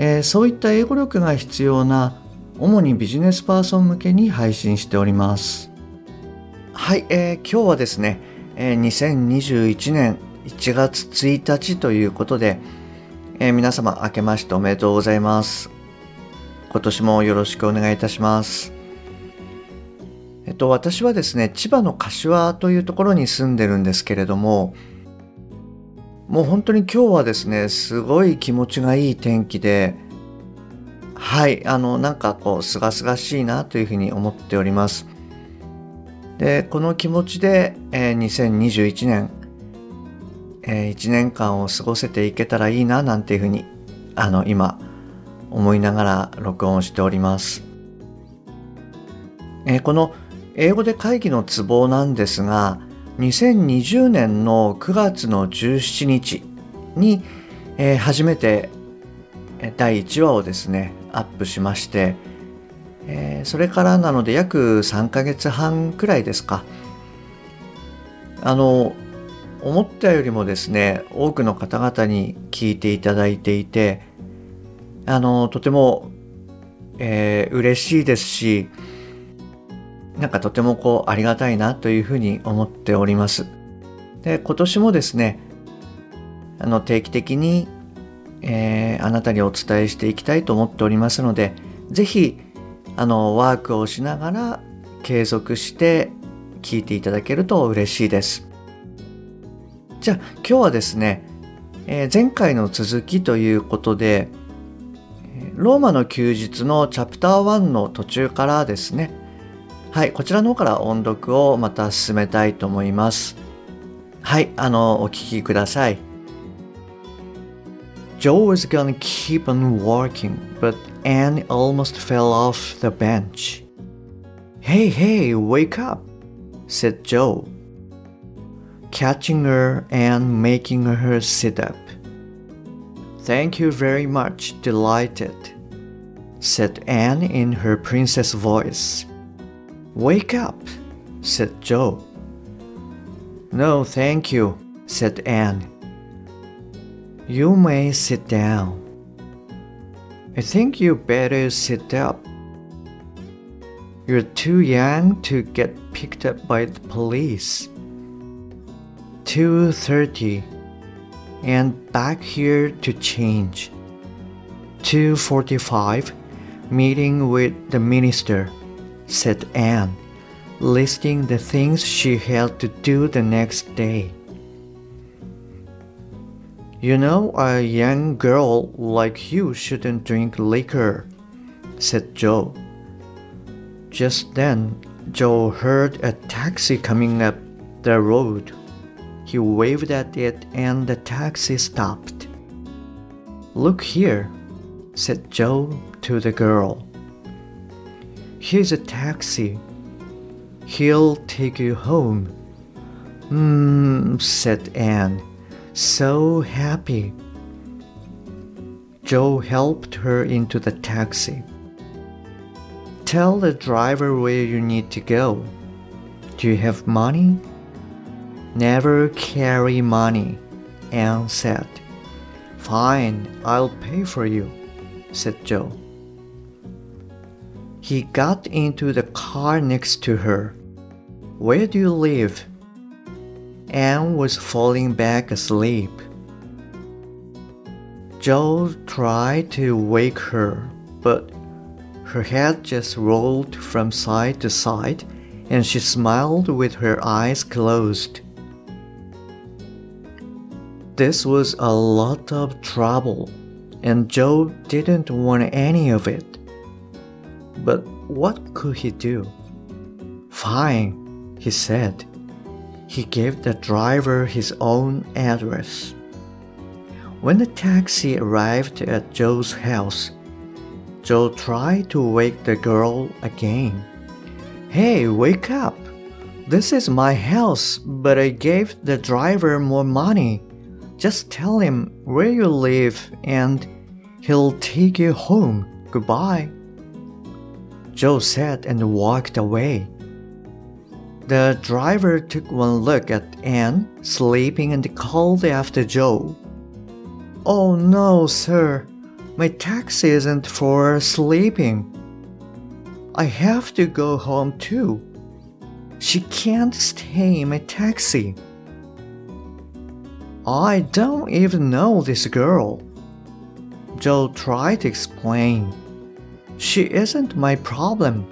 えーそういった英語力が必要な主にビジネスパーソン向けに配信しております。はい、えー今日はですね、えー2021年1月1日ということで、えー皆様明けましておめでとうございます。今年もよろしくお願いいたします。えっと私はですね千葉の柏というところに住んでるんですけれどももう本当に今日はですねすごい気持ちがいい天気ではいあのなんかこう清々しいなというふうに思っております。でこの気持ちで、えー2021年、え1年間を過ごせていけたらいいななんていうふうにあの今思いながら録音しております、えーこの英語で会議のツボなんですが2020年の9月の17日に、えー初めて第1話をですねアップしまして、えーそれからなので約3ヶ月半くらいですか。あの思ったよりもですね多くの方々に聞いていただいていてあのとても、えー嬉しいですしなんかとてもこうありがたいなというふうに思っております。で今年もですねあの定期的に、えーあなたにお伝えしていきたいと思っておりますのでぜひあのワークをしながら継続して聞いていただけると嬉しいです。じゃあ今日はですね、えー前回の続きということでローマの休日のチャプター1の途中からですねはいこちらの方から音読をまた進めたいと思いますはいあのお聞きください Joe was gonna keep on walking, but Anne almost fell off the bench. Hey, hey, wake up, said Joe, catching her and making her sit up. Thank you very much, delighted, said Anne in her princess voice. Wake up, said Joe. No, thank you, said Anne. You may sit down. I think you better sit up. You're too young to get picked up by the police. 2:30 and back here to change. 2:45 meeting with the minister, said Anne, listing the things she had to do the next day. You know, a young girl like you shouldn't drink liquor, said Joe. Just then, Joe heard a taxi coming up the road. He waved at it and the taxi stopped. Look here, said Joe to the girl. Here's a taxi. He'll take you home. Hmm, said Anne so happy. Joe helped her into the taxi. Tell the driver where you need to go. Do you have money? Never carry money, Anne said. Fine, I'll pay for you, said Joe. He got into the car next to her. Where do you live? Anne was falling back asleep. Joe tried to wake her, but her head just rolled from side to side and she smiled with her eyes closed. This was a lot of trouble, and Joe didn't want any of it. But what could he do? Fine, he said. He gave the driver his own address. When the taxi arrived at Joe's house, Joe tried to wake the girl again. Hey, wake up! This is my house, but I gave the driver more money. Just tell him where you live and he'll take you home. Goodbye. Joe said and walked away. The driver took one look at Anne sleeping and called after Joe. Oh no, sir. My taxi isn't for sleeping. I have to go home too. She can't stay in my taxi. I don't even know this girl. Joe tried to explain. She isn't my problem.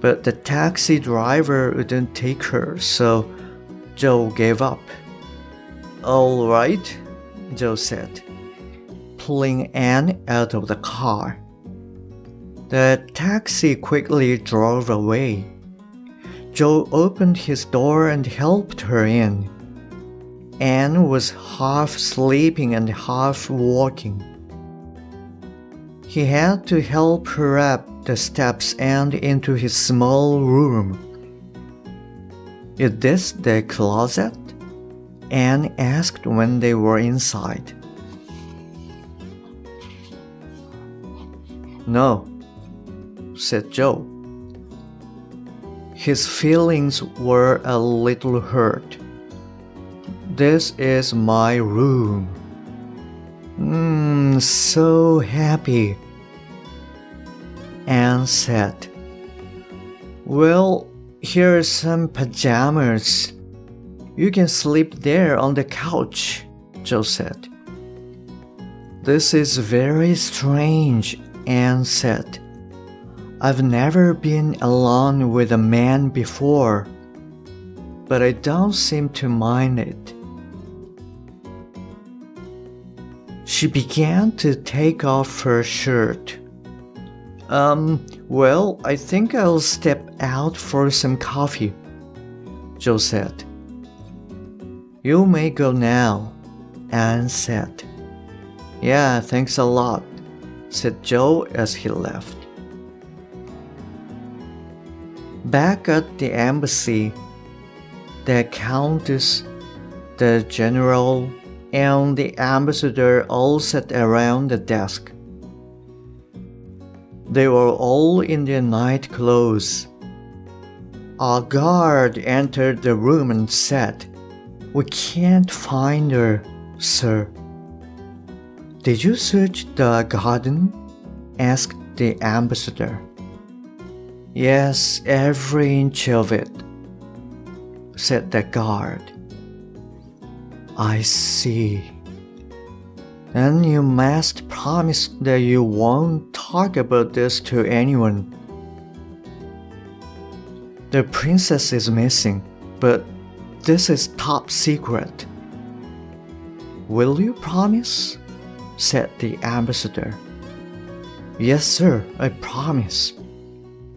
But the taxi driver wouldn't take her, so Joe gave up. All right, Joe said, pulling Anne out of the car. The taxi quickly drove away. Joe opened his door and helped her in. Anne was half sleeping and half walking. He had to help her up the steps and into his small room. Is this the closet? Anne asked when they were inside. No, said Joe. His feelings were a little hurt. This is my room. Hmm, So happy. Anne said, Well, here are some pajamas. You can sleep there on the couch, Joe said. This is very strange, Anne said. I've never been alone with a man before, but I don't seem to mind it. She began to take off her shirt. Um, well, I think I'll step out for some coffee, Joe said. You may go now, Anne said. Yeah, thanks a lot, said Joe as he left. Back at the embassy, the countess, the general, and the ambassador all sat around the desk. They were all in their night clothes. A guard entered the room and said, We can't find her, sir. Did you search the garden? asked the ambassador. Yes, every inch of it, said the guard. I see. Then you must promise that you won't talk about this to anyone. The princess is missing, but this is top secret. Will you promise? said the ambassador. Yes, sir, I promise.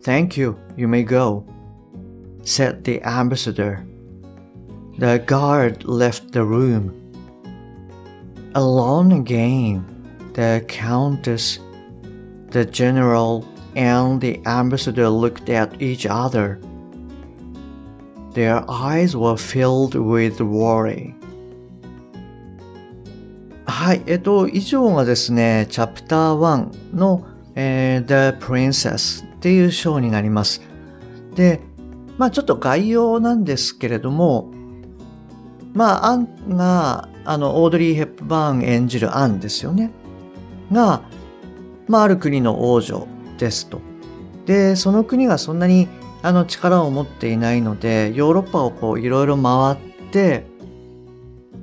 Thank you, you may go, said the ambassador. The guard left the room. Alone again, the countess, the general, and the ambassador looked at each other. Their eyes were filled with worry. はい、えっと、以上がですね、チャプター1の、えー、The Princess っていう章になります。で、まあちょっと概要なんですけれども、 まあアンが、あの、オードリー・ヘップバーン演じるアンですよね。が、まあある国の王女ですと。で、その国がそんなにあの力を持っていないので、ヨーロッパをこういろいろ回って、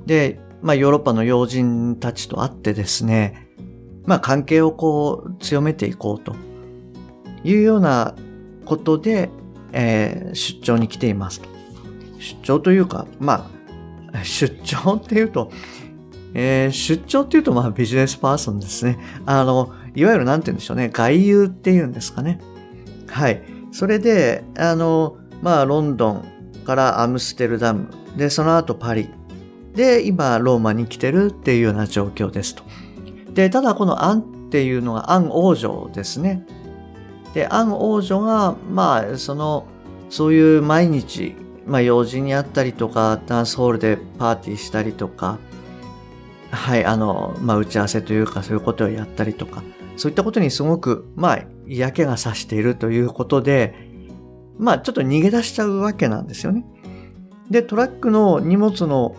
で、まあヨーロッパの要人たちと会ってですね、まあ関係をこう強めていこうというようなことで、えー、出張に来ています。出張というか、まあ、出張っていうと、えー、出張っていうと、まあビジネスパーソンですね。あの、いわゆるなんて言うんでしょうね。外遊っていうんですかね。はい。それで、あの、まあ、ロンドンからアムステルダム、で、その後パリ、で、今、ローマに来てるっていうような状況ですと。で、ただこのアンっていうのがアン王女ですね。で、アン王女が、まあ、その、そういう毎日、まあ、用事にあったりとか、ダンスホールでパーティーしたりとか、はい、あの、まあ、打ち合わせというか、そういうことをやったりとか、そういったことにすごく、まあ、嫌気がさしているということで、まあ、ちょっと逃げ出しちゃうわけなんですよね。で、トラックの荷物の、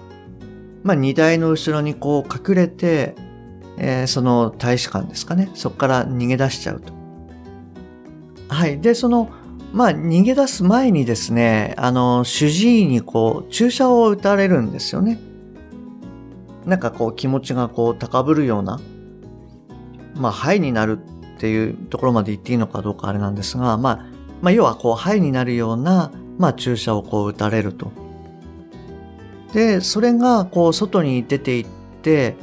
まあ、荷台の後ろにこう隠れて、えー、その大使館ですかね。そこから逃げ出しちゃうと。はい。で、その、まあ、逃げ出す前にですね、あの、主治医にこう、注射を打たれるんですよね。なんかこう、気持ちがこう、高ぶるような、まあ、肺になるっていうところまで言っていいのかどうかあれなんですが、まあ、まあ、要はこう、肺になるような、まあ、注射をこう、打たれると。で、それがこう、外に出て行って、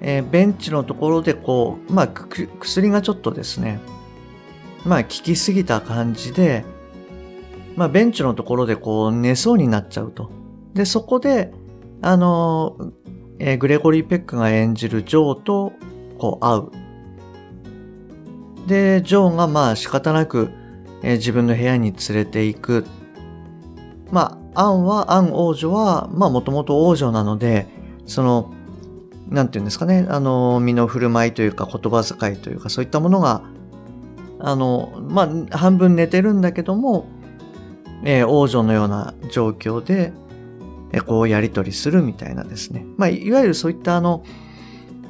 えー、ベンチのところでこう、まあ、薬がちょっとですね、まあ、効きすぎた感じで、まあ、ベンチのところでこう、寝そうになっちゃうと。で、そこで、あの、えー、グレゴリー・ペックが演じるジョーと、こう、会う。で、ジョーがまあ仕方なく、えー、自分の部屋に連れて行く。まあ、アンは、アン王女は、まあもともと王女なので、その、なんていうんですかね、あの、身の振る舞いというか言葉遣いというかそういったものが、あの、まあ、半分寝てるんだけども、えー、王女のような状況で、えー、こうやりとりするみたいなですね。まあ、いわゆるそういったあの、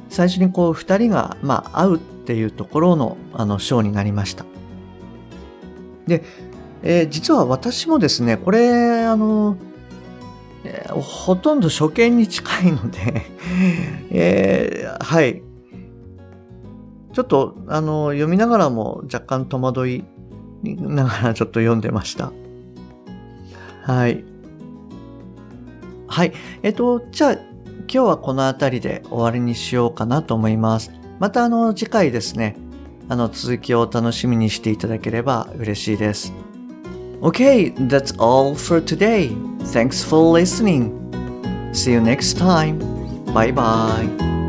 最初にこう二人が、まあ、会うっていうところの、あの、ショーになりました。で、えー、実は私もですね、これ、あの、えー、ほとんど初見に近いので えー、はい。ちょっと、あの、読みながらも若干戸惑いながらちょっと読んでました。はい。はい。えっと、じゃあ、今日はこの辺りで終わりにしようかなと思います。またあの、次回ですね、あの、続きを楽しみにしていただければ嬉しいです。Okay, that's all for today. Thanks for listening. See you next time. Bye bye.